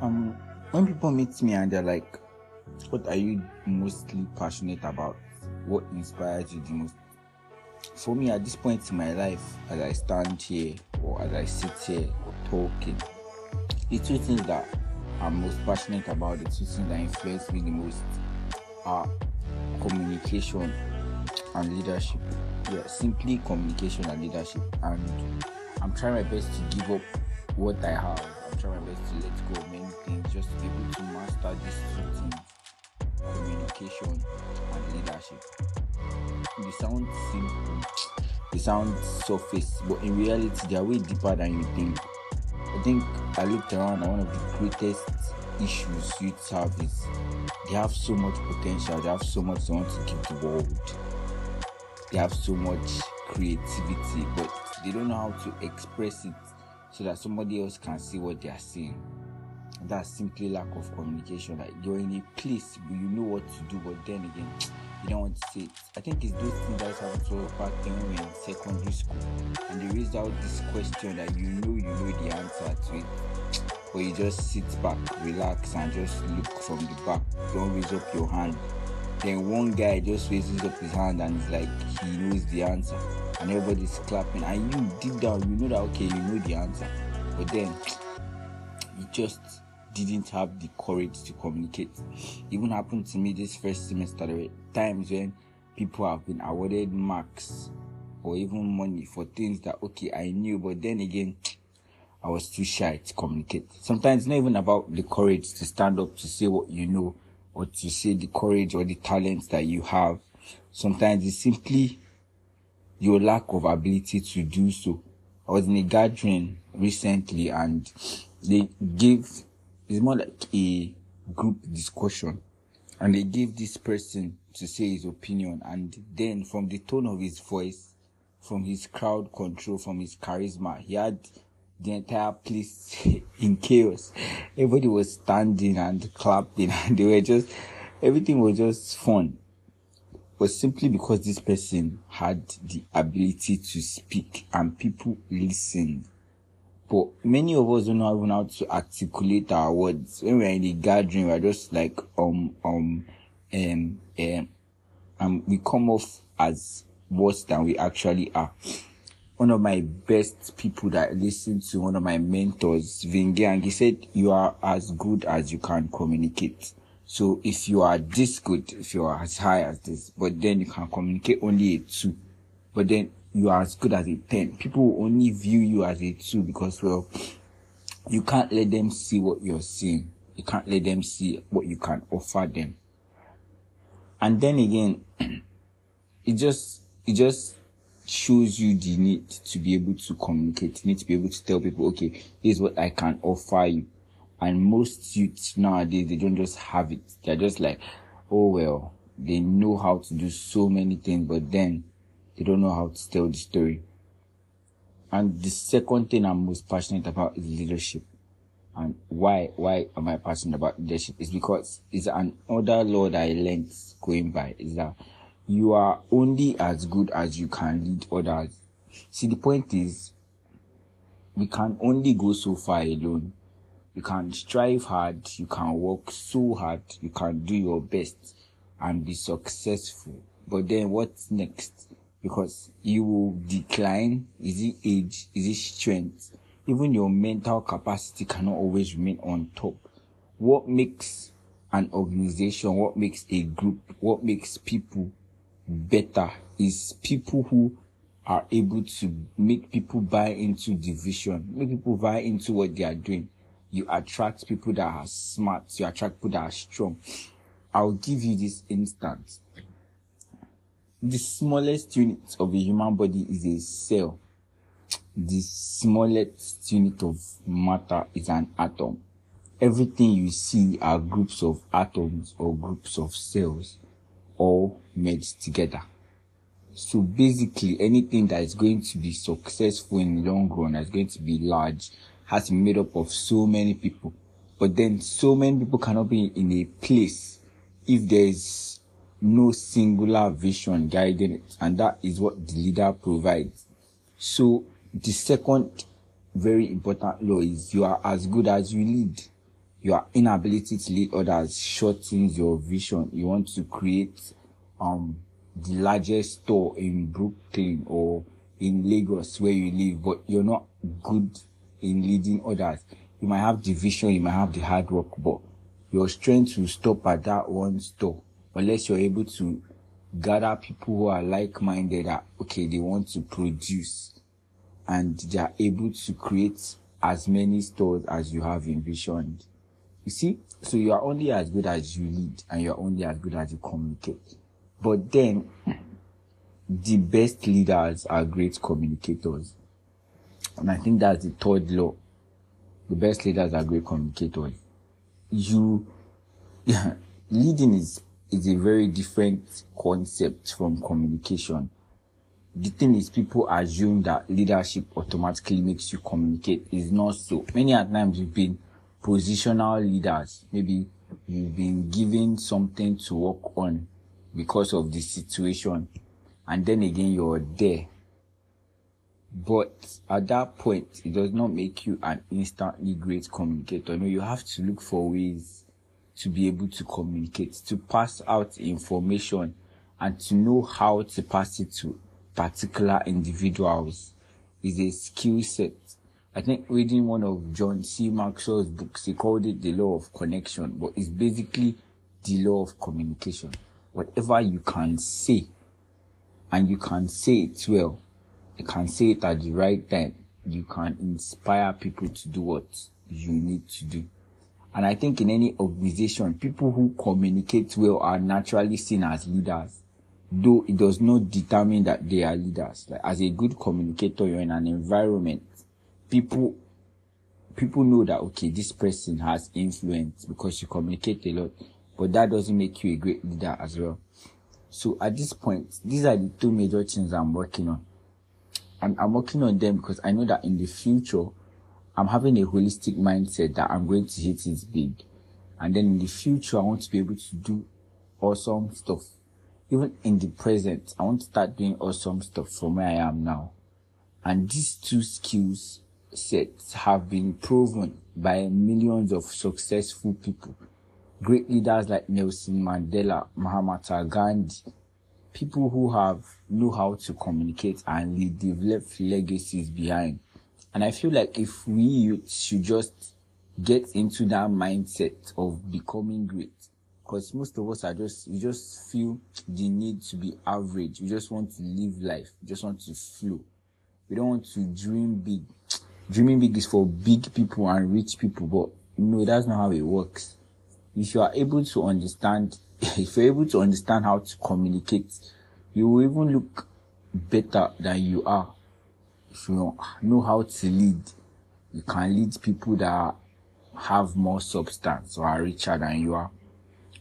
Um, when people meet me and they're like, "What are you mostly passionate about? What inspires you the most?" For me, at this point in my life, as I stand here or as I sit here talking, the two things that I'm most passionate about, the two things that influence me the most, are communication and leadership. Yeah, simply communication and leadership. And I'm trying my best to give up what I have. Trying my best to let go of many things just to be able to master these two communication and leadership. They sound simple, they sound surface, but in reality, they are way deeper than you think. I think I looked around one of the greatest issues youths have is they have so much potential, they have so much they want to give the world. They have so much creativity, but they don't know how to express it so that somebody else can see what they are seeing. That's simply lack of communication. Like you're in a place where you know what to do, but then again, you don't want to say it. I think it's those things that happen to us back when we in secondary school, and they raised out this question that you know you know the answer to it, but you just sit back, relax, and just look from the back. Don't raise up your hand. Then one guy just raises up his hand and it's like he knows the answer, and everybody's clapping. And you deep down, you know that okay, you know the answer, but then you just didn't have the courage to communicate. Even happened to me this first semester. There were times when people have been awarded marks or even money for things that okay I knew, but then again I was too shy to communicate. Sometimes not even about the courage to stand up to say what you know or to say the courage or the talents that you have. Sometimes it's simply your lack of ability to do so. I was in a gathering recently and they gave it's more like a group discussion. And they gave this person to say his opinion and then from the tone of his voice from his crowd control from his charisma he had the entire place in chaos. Everybody was standing and clapping and they were just everything was just fun but simply because this person had the ability to speak and people listened but many of us don't know even how to articulate our words. When we're in the gathering, we're just like, um, um, um, um, and we come off as worse than we actually are. One of my best people that I listened to, one of my mentors, Vingyang, he said, you are as good as you can communicate. So if you are this good, if you are as high as this, but then you can communicate only a two, but then you are as good as a 10. People only view you as a 2 because, well, you can't let them see what you're seeing. You can't let them see what you can offer them. And then again, it just, it just shows you the need to be able to communicate. You need to be able to tell people, okay, here's what I can offer you. And most youths nowadays, they don't just have it. They're just like, oh well, they know how to do so many things, but then they don't know how to tell the story. And the second thing I'm most passionate about is leadership. And why, why am I passionate about leadership? Is because it's an other law that I learned going by is that you are only as good as you can lead others. See, the point is, we can only go so far alone. You can strive hard, you can work so hard, you can do your best and be successful. But then what's next? because you will decline. Is it age? Is it strength? Even your mental capacity cannot always remain on top. What makes an organization, what makes a group, what makes people better is people who are able to make people buy into the vision, make people buy into what they are doing. You attract people that are smart, you attract people that are strong. I'll give you this instance the smallest unit of a human body is a cell. The smallest unit of matter is an atom. Everything you see are groups of atoms or groups of cells all merged together. So basically anything that is going to be successful in the long run, that's going to be large, has made up of so many people. But then so many people cannot be in a place if there is no singular vision guiding it. And that is what the leader provides. So the second very important law is you are as good as you lead. your inability to lead others shortens your vision. You want to create um the largest store in Brooklyn or in Lagos where you live, but you're not good in leading others. You might have the vision, you might have the hard work, but your strength will stop at that one store unless you're able to gather people who are like-minded that okay they want to produce and they are able to create as many stores as you have envisioned. You see so you are only as good as you lead and you're only as good as you communicate. But then the best leaders are great communicators and i think that's the third law the best leaders are great communicators you yeah, leading is is a very different concept from communication. The thing is, people assume that leadership automatically makes you communicate. It's not so. Many at times you've been positional leaders. Maybe you've been given something to work on because of the situation. And then again, you're there. But at that point, it does not make you an instantly great communicator. No, you have to look for ways to be able to communicate, to pass out information and to know how to pass it to particular individuals is a skill set. I think reading one of John C. Maxwell's books, he called it the law of connection, but it's basically the law of communication. Whatever you can say, and you can say it well, you can say it at the right time, you can inspire people to do what you need to do. And I think in any organization, people who communicate well are naturally seen as leaders, though it does not determine that they are leaders. Like as a good communicator, you're in an environment, people, people know that, okay, this person has influence because you communicate a lot, but that doesn't make you a great leader as well. So at this point, these are the two major things I'm working on. And I'm working on them because I know that in the future, I'm having a holistic mindset that I'm going to hit it big. And then in the future, I want to be able to do awesome stuff. Even in the present, I want to start doing awesome stuff from where I am now. And these two skills sets have been proven by millions of successful people. Great leaders like Nelson Mandela, Mahatma Gandhi, people who have know how to communicate and they've left legacies behind. And I feel like if we should just get into that mindset of becoming great, because most of us are just, we just feel the need to be average. We just want to live life. We just want to flow. We don't want to dream big. Dreaming big is for big people and rich people, but you no, that's not how it works. If you are able to understand, if you're able to understand how to communicate, you will even look better than you are if you know how to lead, you can lead people that have more substance or are richer than you are.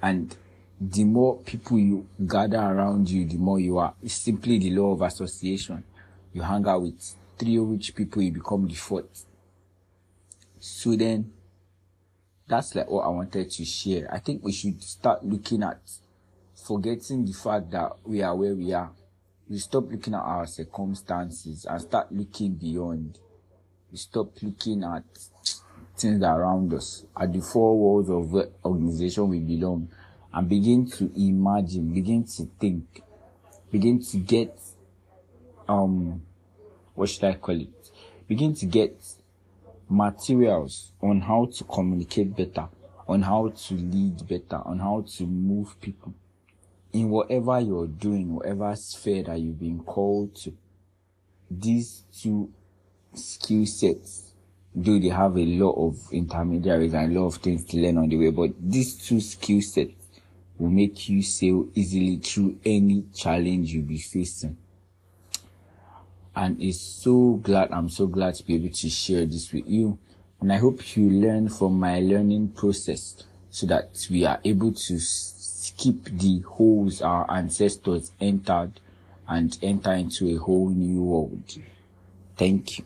And the more people you gather around you, the more you are. It's simply the law of association. You hang out with three rich people, you become the fourth. So then, that's like what I wanted to share. I think we should start looking at forgetting the fact that we are where we are we stop looking at our circumstances and start looking beyond. We stop looking at things around us, at the four walls of the organization we belong, and begin to imagine, begin to think, begin to get, um, what should I call it? Begin to get materials on how to communicate better, on how to lead better, on how to move people in whatever you're doing, whatever sphere that you've been called to, these two skill sets, do they have a lot of intermediaries and a lot of things to learn on the way, but these two skill sets will make you sail easily through any challenge you'll be facing. And is so glad, I'm so glad to be able to share this with you. And I hope you learn from my learning process so that we are able to skip the holes our ancestors entered and enter into a whole new world. Thank you.